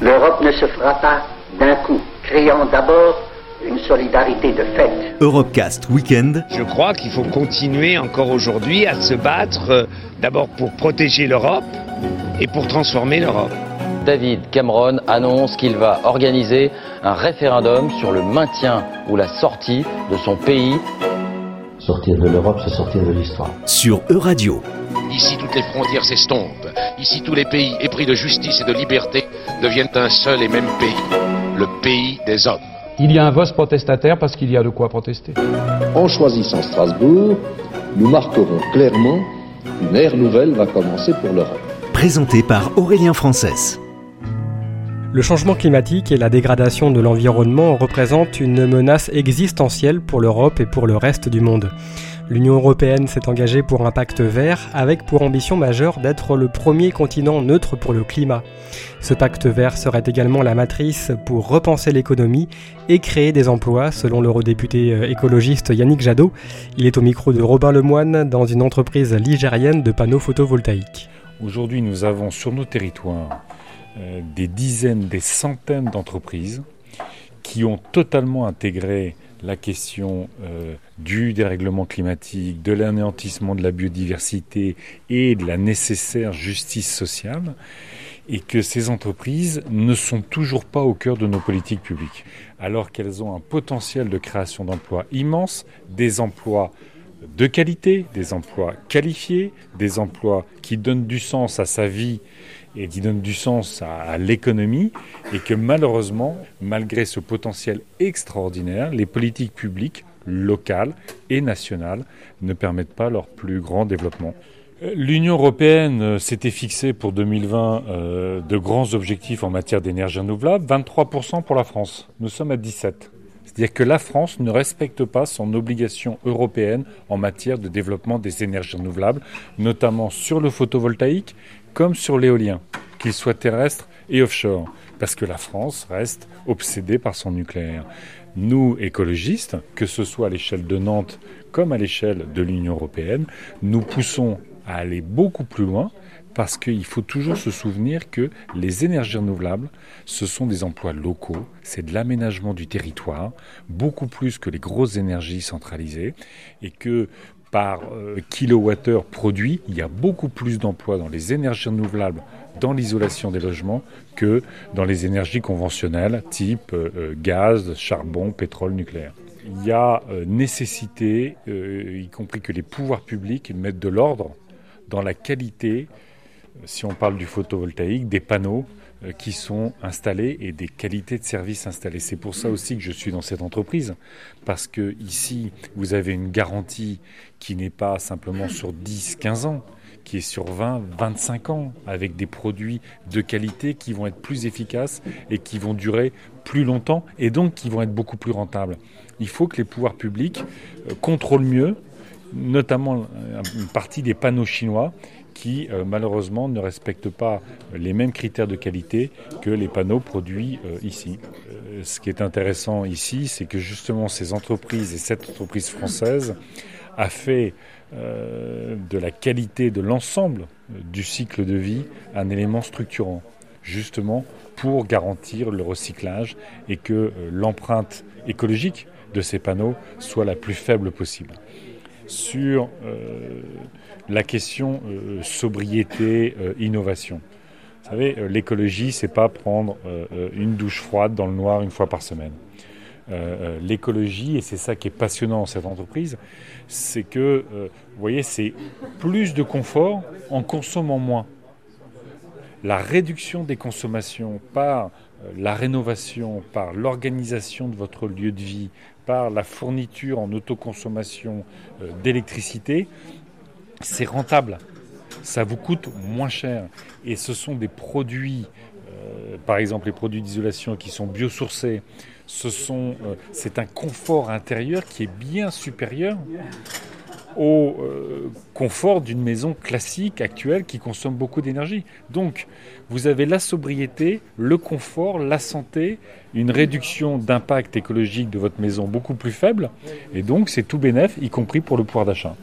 L'Europe ne se fera pas d'un coup, créant d'abord une solidarité de fait. Europecast Weekend. Je crois qu'il faut continuer encore aujourd'hui à se battre euh, d'abord pour protéger l'Europe et pour transformer l'Europe. David Cameron annonce qu'il va organiser un référendum sur le maintien ou la sortie de son pays. Sortir de l'Europe, c'est sortir de l'histoire. Sur Euradio. Ici, toutes les frontières s'estompent. Ici, tous les pays épris de justice et de liberté deviennent un seul et même pays, le pays des hommes. Il y a un vote protestataire parce qu'il y a de quoi protester. En choisissant Strasbourg, nous marquerons clairement qu'une ère nouvelle va commencer pour l'Europe. Présenté par Aurélien Frances. Le changement climatique et la dégradation de l'environnement représentent une menace existentielle pour l'Europe et pour le reste du monde. L'Union européenne s'est engagée pour un pacte vert avec pour ambition majeure d'être le premier continent neutre pour le climat. Ce pacte vert serait également la matrice pour repenser l'économie et créer des emplois, selon l'eurodéputé euh, écologiste Yannick Jadot. Il est au micro de Robin Lemoine dans une entreprise ligérienne de panneaux photovoltaïques. Aujourd'hui, nous avons sur nos territoires euh, des dizaines, des centaines d'entreprises qui ont totalement intégré la question euh, du dérèglement climatique, de l'anéantissement de la biodiversité et de la nécessaire justice sociale, et que ces entreprises ne sont toujours pas au cœur de nos politiques publiques, alors qu'elles ont un potentiel de création d'emplois immense, des emplois de qualité, des emplois qualifiés, des emplois qui donnent du sens à sa vie et qui donne du sens à, l'économie et que malheureusement, malgré ce potentiel extraordinaire, les politiques publiques locales et nationales ne permettent pas leur plus grand développement. L'Union européenne euh, s'était fixée pour 2020 euh, de grands objectifs en matière d'énergie renouvelable, 23% pour la France. Nous sommes à 17. C'est-à-dire que la France ne respecte pas son obligation européenne en matière de développement des énergies renouvelables, notamment sur le photovoltaïque, comme sur l'éolien, qu'il soit terrestre et offshore, parce que la France reste obsédée par son nucléaire. Nous, écologistes, que ce soit à l'échelle de Nantes comme à l'échelle de l'Union européenne, nous poussons à aller beaucoup plus loin parce qu'il faut toujours se souvenir que les énergies renouvelables, ce sont des emplois locaux, c'est de l'aménagement du territoire, beaucoup plus que les grosses énergies centralisées, et que par euh, kilowattheure produit, il y a beaucoup plus d'emplois dans les énergies renouvelables, dans l'isolation des logements, que dans les énergies conventionnelles, type euh, euh, gaz, charbon, pétrole, nucléaire. Il y a nécessité, y compris que les pouvoirs publics mettent de l'ordre dans la qualité, si on parle du photovoltaïque, des panneaux euh, qui sont installés et des qualités de service installées. C'est pour ça aussi que je suis dans cette entreprise, parce que ici, vous avez une garantie qui n'est pas simplement sur 10, 15 ans, qui est sur 20, 25 ans, avec des produits de qualité qui vont être plus efficaces et qui vont durer plus longtemps, et donc qui vont être beaucoup plus rentables. Il faut que les pouvoirs publics euh, contrôlent mieux, notamment une partie des panneaux chinois, qui euh, malheureusement ne respectent pas les mêmes critères de qualité que les panneaux produits euh, ici. Euh, ce qui est intéressant ici, c'est que justement ces entreprises et cette entreprise française a fait de la qualité de l'ensemble du cycle de vie un élément structurant, justement pour garantir le recyclage et que l'empreinte écologique de ces panneaux soit la plus faible possible. Sur la question euh, sobriété, euh, innovation. Vous savez, euh, l'écologie, c'est pas prendre une douche froide dans le noir une fois par semaine. l'écologie, et c'est ça qui est passionnant dans cette entreprise, c'est que, vous voyez, c'est plus de confort en consommant moins. La réduction des consommations par la rénovation, par l'organisation de votre lieu de vie, par la fourniture en autoconsommation d'électricité, c'est rentable. Ça vous coûte moins cher. Et ce sont des produits, euh, par exemple les produits d'isolation qui sont biosourcés. Ce euh, c'est un confort intérieur qui est bien supérieur au euh, confort d'une maison classique actuelle qui consomme beaucoup d'énergie. Donc, vous avez la sobriété, le confort, la santé, une réduction d'impact écologique de votre maison beaucoup plus faible, et donc c'est tout bénéf, y compris pour le pouvoir d'achat.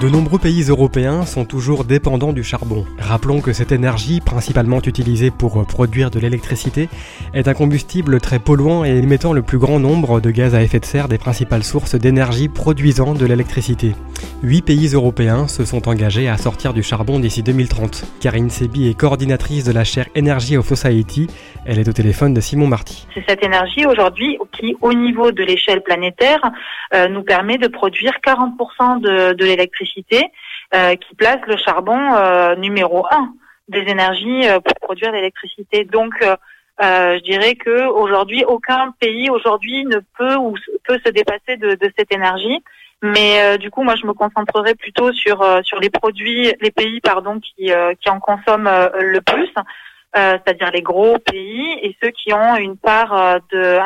De nombreux pays européens sont toujours dépendants du charbon. Rappelons que cette énergie, principalement utilisée pour produire de l'électricité, est un combustible très polluant et émettant le plus grand nombre de gaz à effet de serre des principales sources d'énergie produisant de l'électricité. Huit pays européens se sont engagés à sortir du charbon d'ici 2030. Karine Sebi est coordinatrice de la chaire Energy of Society. Elle est au téléphone de Simon Marty. C'est cette énergie aujourd'hui qui, au niveau de l'échelle planétaire, euh, nous permet de produire 40% de, de l'électricité euh, qui place le charbon euh, numéro un des énergies euh, pour produire l'électricité. Donc je dirais que aujourd'hui aucun pays aujourd'hui ne peut ou peut se dépasser de, cette énergie. Mais du coup, moi, je me concentrerai plutôt sur sur les produits, les pays, pardon, qui qui en consomment le plus, c'est-à-dire les gros pays et ceux qui ont une part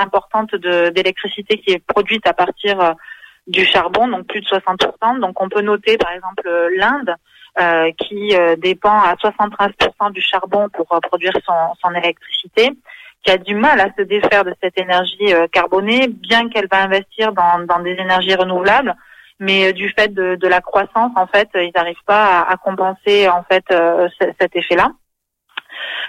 importante d'électricité qui est produite à partir du charbon, donc plus de 60%. Donc on peut noter par exemple l'Inde euh, qui euh, dépend à 73% du charbon pour euh, produire son, électricité, qui a du mal à se défaire de cette énergie carbonée, bien qu'elle va investir dans, des énergies renouvelables. Mais du fait de, de, la croissance, en fait, ils n'arrivent pas à, à, compenser en fait cet effet-là.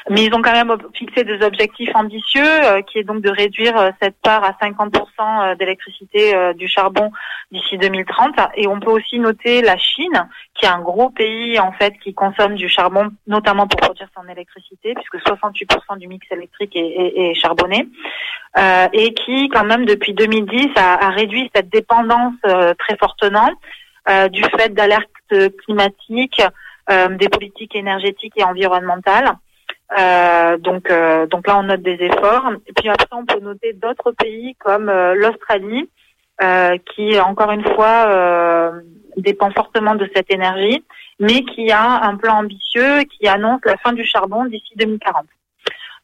Mais ils ont quand même fixé des objectifs ambitieux, euh, qui est donc de réduire euh, cette part à 50% euh, d'électricité du charbon d'ici 2030. Et on peut aussi noter la Chine, qui est un gros pays en fait qui consomme du charbon, notamment pour produire son électricité, puisque 68% du mix électrique est, est, est charbonné, euh, et qui quand même depuis 2010 a, a réduit cette dépendance très fortement du fait d'alertes climatiques, des politiques énergétiques et environnementales. Euh, donc, euh, donc là, on note des efforts. Et puis après, on peut noter d'autres pays comme euh, l'Australie, qui encore une fois dépend fortement de cette énergie, mais qui a un plan ambitieux qui annonce la fin du charbon d'ici 2040.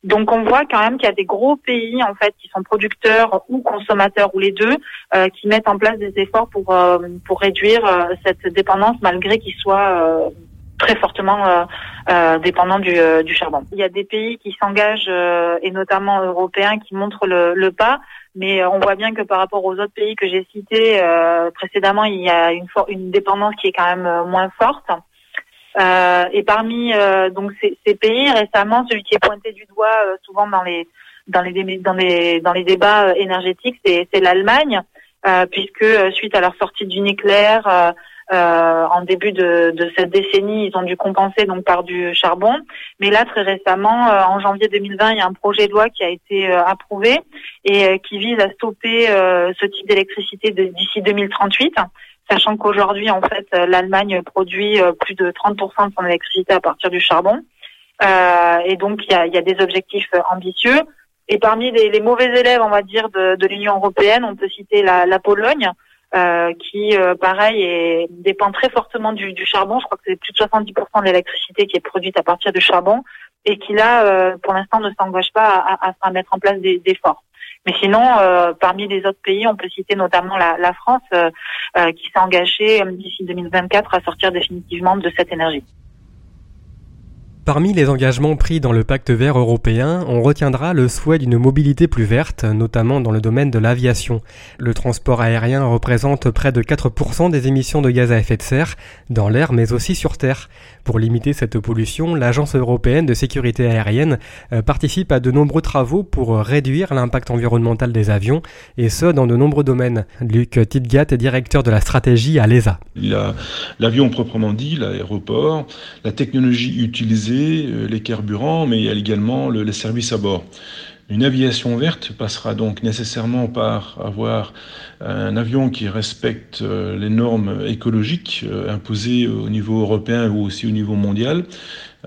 Donc on voit quand même qu'il y a des gros pays en fait qui sont producteurs ou consommateurs ou les deux qui mettent en place des efforts pour pour réduire cette dépendance malgré qu'ils soient très fortement euh, euh, dépendant du, euh, du, charbon. Il y a des pays qui s'engagent, et notamment européens, qui montrent le, le, pas, mais on voit bien que par rapport aux autres pays que j'ai cités précédemment, il y a une, une dépendance qui est quand même moins forte. et parmi donc ces, ces, pays, récemment, celui qui est pointé du doigt souvent dans les dans les dans les dans les débats énergétiques, c'est l'Allemagne, puisque suite à leur sortie du nucléaire euh, en début de, de, cette décennie, ils ont dû compenser donc par du charbon. Mais là, très récemment, euh, en janvier 2020, il y a un projet de loi qui a été euh, approuvé et qui vise à stopper ce type d'électricité d'ici 2038 sachant qu'aujourd'hui, en fait, l'Allemagne produit plus de 30% de son électricité à partir du charbon. Euh, et donc, il y a, y a, des objectifs ambitieux. Et parmi les, les, mauvais élèves, on va dire, de, de l'Union européenne, on peut citer la, la Pologne, euh, qui, euh, pareil, est, dépend très fortement du, du, charbon. Je crois que c'est plus de 70% de l'électricité qui est produite à partir du charbon et qui, là, euh, pour l'instant, ne s'engage pas à, à, à, mettre en place des, efforts. Mais sinon, parmi les autres pays, on peut citer notamment la, la France, qui s'est engagée d'ici 2024 à sortir définitivement de cette énergie. Parmi les engagements pris dans le pacte vert européen, on retiendra le souhait d'une mobilité plus verte, notamment dans le domaine de l'aviation. Le transport aérien représente près de 4% des émissions de gaz à effet de serre, dans l'air mais aussi sur Terre. Pour limiter cette pollution, l'Agence européenne de sécurité aérienne euh, participe à de nombreux travaux pour réduire l'impact environnemental des avions, et ce dans de nombreux domaines. Luc Tidgat est directeur de la stratégie à l'ESA. L'avion proprement dit, l'aéroport, la technologie utilisée euh, les carburants, mais il y a également le, les services à bord. Une aviation verte passera donc nécessairement par avoir un avion qui respecte euh, les normes écologiques euh, imposées au niveau européen ou aussi au niveau mondial,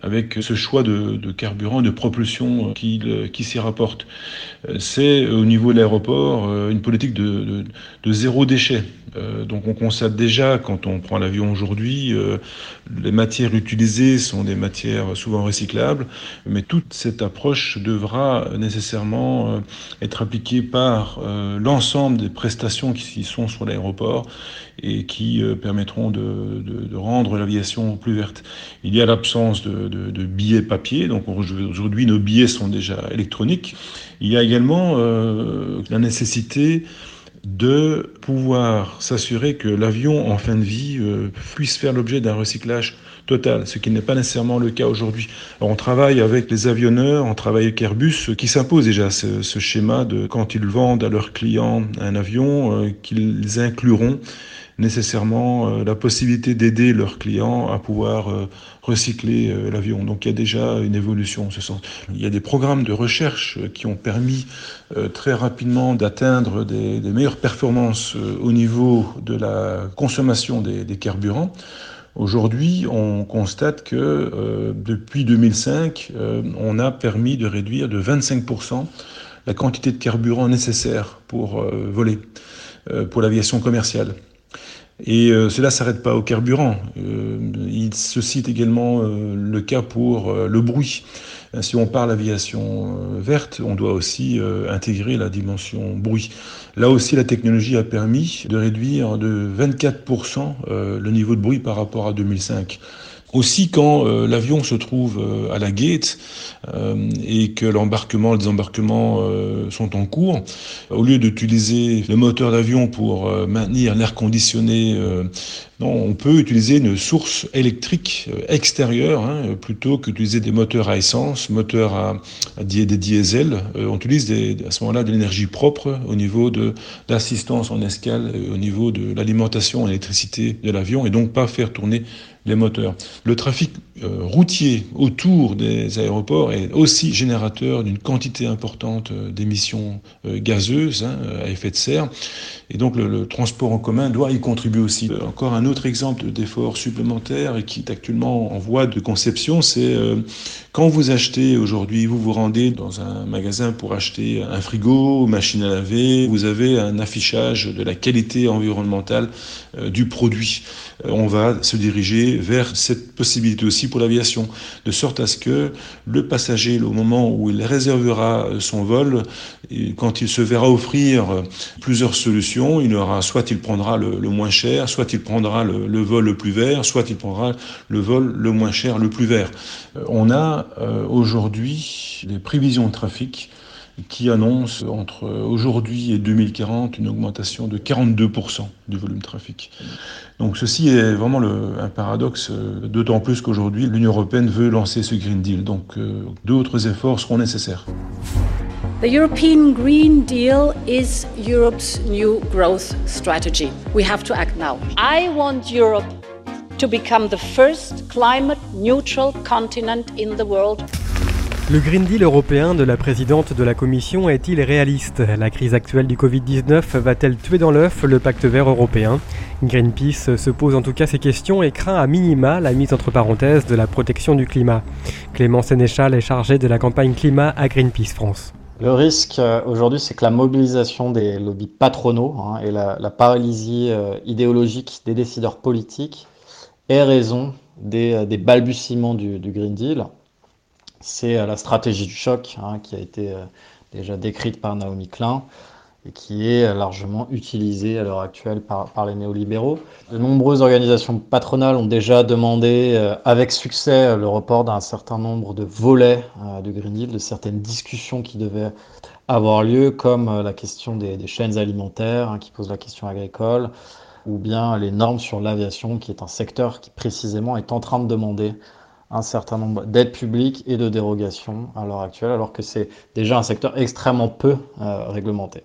avec ce choix de, de carburant, de propulsion qui, qui s'y rapporte. C'est au niveau de l'aéroport une politique de, zéro déchet. Euh, donc on constate déjà quand on prend l'avion aujourd'hui, euh, les matières utilisées sont des matières souvent recyclables, mais toute cette approche devra nécessairement euh, être appliquée par l'ensemble des prestations qui sont sur l'aéroport et qui permettront de rendre l'aviation plus verte. Il y a l'absence de, de, billets papier, donc aujourd'hui nos billets sont déjà électroniques. Il y a également la nécessité de pouvoir s'assurer que l'avion en fin de vie euh, puisse faire l'objet d'un recyclage total, ce qui n'est pas nécessairement le cas aujourd'hui. On travaille avec les avionneurs, on travaille avec Airbus, qui s'impose déjà ce, schéma de quand ils vendent à leurs clients un avion, euh, qu'ils incluront nécessairement euh, la possibilité d'aider leurs clients à pouvoir euh, recycler euh, l'avion. Donc il y a déjà une évolution en ce sens. Il y a des programmes de recherche qui ont permis très rapidement d'atteindre des, meilleures performances au niveau de la consommation des, carburants. Aujourd'hui, on constate que euh, depuis 2005, euh, on a permis de réduire de 25% la quantité de carburant nécessaire pour voler, pour l'aviation commerciale. Et cela ne s'arrête pas au carburant. il se cite également le cas pour le bruit. Si on parle aviation verte, on doit aussi intégrer la dimension bruit. Là aussi, la technologie a permis de réduire de 24% le niveau de bruit par rapport à 2005. Aussi, quand euh, l'avion se trouve euh, à la gate euh, et que l'embarquement, le désembarquement sont en cours, au lieu d'utiliser le moteur d'avion pour maintenir l'air conditionné, on peut utiliser une source électrique extérieure hein, plutôt qu'utiliser des moteurs à essence, moteurs à, des diesels. on utilise à ce moment-là de l'énergie propre au niveau de l'assistance en escale, au niveau de l'alimentation en électricité de l'avion et donc pas faire tourner les moteurs. Le trafic euh, routier autour des aéroports est aussi générateur d'une quantité importante euh, d'émissions euh, gazeuses hein, à effet de serre. Et donc le, le, transport en commun doit y contribuer aussi. Encore un autre exemple d'effort supplémentaire et qui est actuellement en voie de conception, c'est quand vous achetez aujourd'hui, vous vous rendez dans un magasin pour acheter un frigo, une machine à laver, vous avez un affichage de la qualité environnementale du produit. On va se diriger vers cette possibilité aussi pour l'aviation, de sorte à ce que le passager, au moment où il réservera son vol, quand il se verra offrir plusieurs solutions, il aura soit il prendra le, moins cher, soit il prendra le, vol le plus vert, soit il prendra le vol le moins cher, le plus vert. On a euh, aujourd'hui les prévisions de trafic qui annonce entre aujourd'hui et 2040 une augmentation de 42% du volume trafic. Donc ceci est vraiment le, un paradoxe, d'autant plus qu'aujourd'hui l'Union européenne veut lancer ce Green Deal. Donc euh, d'autres efforts seront nécessaires. The European Green Deal is Europe's new growth strategy. We have to act now. I want Europe to become the first climate neutral continent in the world. Le Green Deal européen de la présidente de la Commission est-il réaliste? La crise actuelle du Covid-19 va-t-elle tuer dans l'œuf le pacte vert européen? Greenpeace se pose en tout cas ces questions et craint à minima la mise entre parenthèses de la protection du climat. Clément Sénéchal est chargé de la campagne climat à Greenpeace France. Le risque euh, aujourd'hui, c'est que la mobilisation des lobbies patronaux hein, et la, paralysie euh, idéologique des décideurs politiques ait raison des, euh, balbutiements du Green Deal c'est euh, la stratégie du choc hein, qui a été euh, déjà décrite par Naomi Klein et qui est euh, largement utilisée à l'heure actuelle par, les néolibéraux. De nombreuses organisations patronales ont déjà demandé avec succès le report d'un certain nombre de volets du Green Deal, de certaines discussions qui devaient avoir lieu, comme la question des, des chaînes alimentaires, hein, qui pose la question agricole, ou bien les normes sur l'aviation, qui est un secteur qui précisément est en train de demander un certain nombre d'aides publiques et de dérogations à l'heure actuelle, alors que c'est déjà un secteur extrêmement peu euh, réglementé.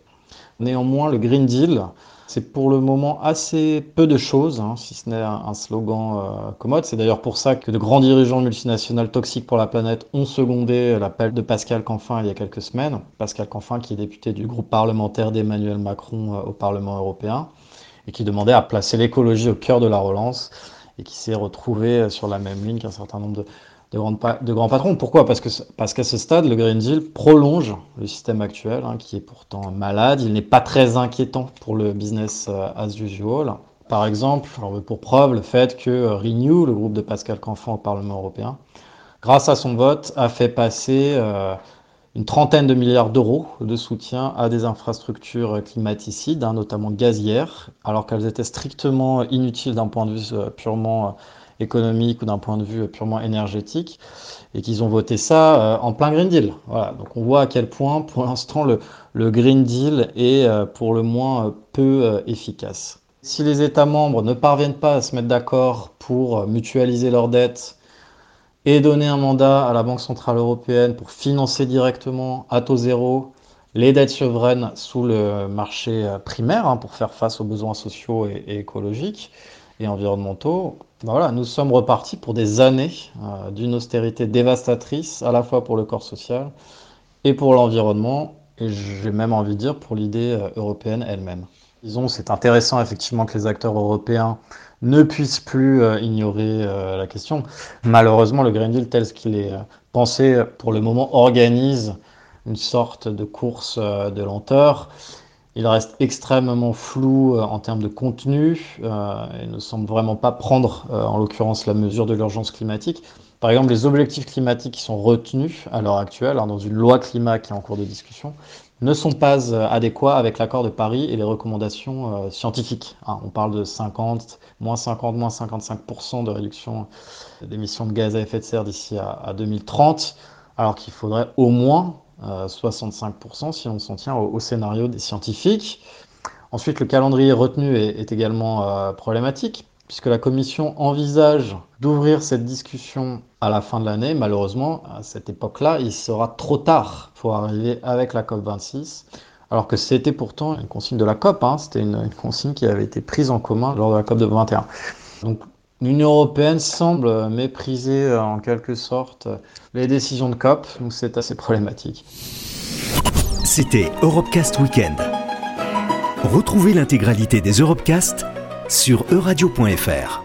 Néanmoins, le Green Deal, c'est pour le moment assez peu de choses, hein, si ce n'est un, slogan euh, commode. C'est d'ailleurs pour ça que de grands dirigeants multinationales toxiques pour la planète ont secondé l'appel de Pascal Canfin il y a quelques semaines. Pascal Canfin, qui est député du groupe parlementaire d'Emmanuel Macron euh, au Parlement européen, et qui demandait à placer l'écologie au cœur de la relance et qui s'est retrouvé sur la même ligne qu'un certain nombre de, grands patrons. Pourquoi? Parce que parce qu'à ce stade, le Green Deal prolonge le système actuel, hein, qui est pourtant malade. Il n'est pas très inquiétant pour le business euh, as usual. Par exemple, pour preuve, le fait que euh, Renew, le groupe de Pascal Canfin au Parlement européen, grâce à son vote, a fait passer euh, une trentaine de milliards d'euros de soutien à des infrastructures climaticides, hein, notamment gazières, alors qu'elles étaient strictement inutiles d'un point de vue euh, purement euh, économique ou d'un point de vue purement énergétique, et qu'ils ont voté ça euh, en plein Green Deal. Voilà, donc on voit à quel point pour l'instant le, Green Deal est euh, pour le moins peu efficace. Si les États membres ne parviennent pas à se mettre d'accord pour mutualiser leurs dettes et donner un mandat à la Banque Centrale Européenne pour financer directement à taux zéro les dettes souveraines sous le marché primaire hein, pour faire face aux besoins sociaux et écologiques, et environnementaux, ben voilà, nous sommes repartis pour des années euh, d'une austérité dévastatrice, à la fois pour le corps social et pour l'environnement, et j'ai même envie de dire pour l'idée euh, européenne elle-même. Disons, c'est intéressant effectivement que les acteurs européens ne puissent plus euh, ignorer la question. Malheureusement, le Green Deal tel qu'il est pensé pour le moment organise une sorte de course de lenteur il reste extrêmement flou euh, en termes de contenu euh, et ne semble vraiment pas prendre, euh, en l'occurrence, la mesure de l'urgence climatique. Par exemple, les objectifs climatiques qui sont retenus à l'heure actuelle, hein, dans une loi climat qui est en cours de discussion, ne sont pas adéquats avec l'accord de Paris et les recommandations scientifiques. Hein. on parle de 50, moins 50, moins 55% de réduction d'émissions de gaz à effet de serre d'ici à, à 2030, alors qu'il faudrait au moins 65% si on s'en tient au, scénario des scientifiques. Ensuite, le calendrier retenu est, également euh, problématique, puisque la Commission envisage d'ouvrir cette discussion à la fin de l'année. Malheureusement, à cette époque-là, il sera trop tard pour arriver avec la COP26, alors que c'était pourtant une consigne de la COP, hein. c'était une, consigne qui avait été prise en commun lors de la COP de 21. Donc L'Union européenne semble mépriser euh, en quelque sorte les décisions de COP, donc c'est assez problématique. C'était Europecast Weekend. Retrouvez l'intégralité des Europecast sur euradio.fr.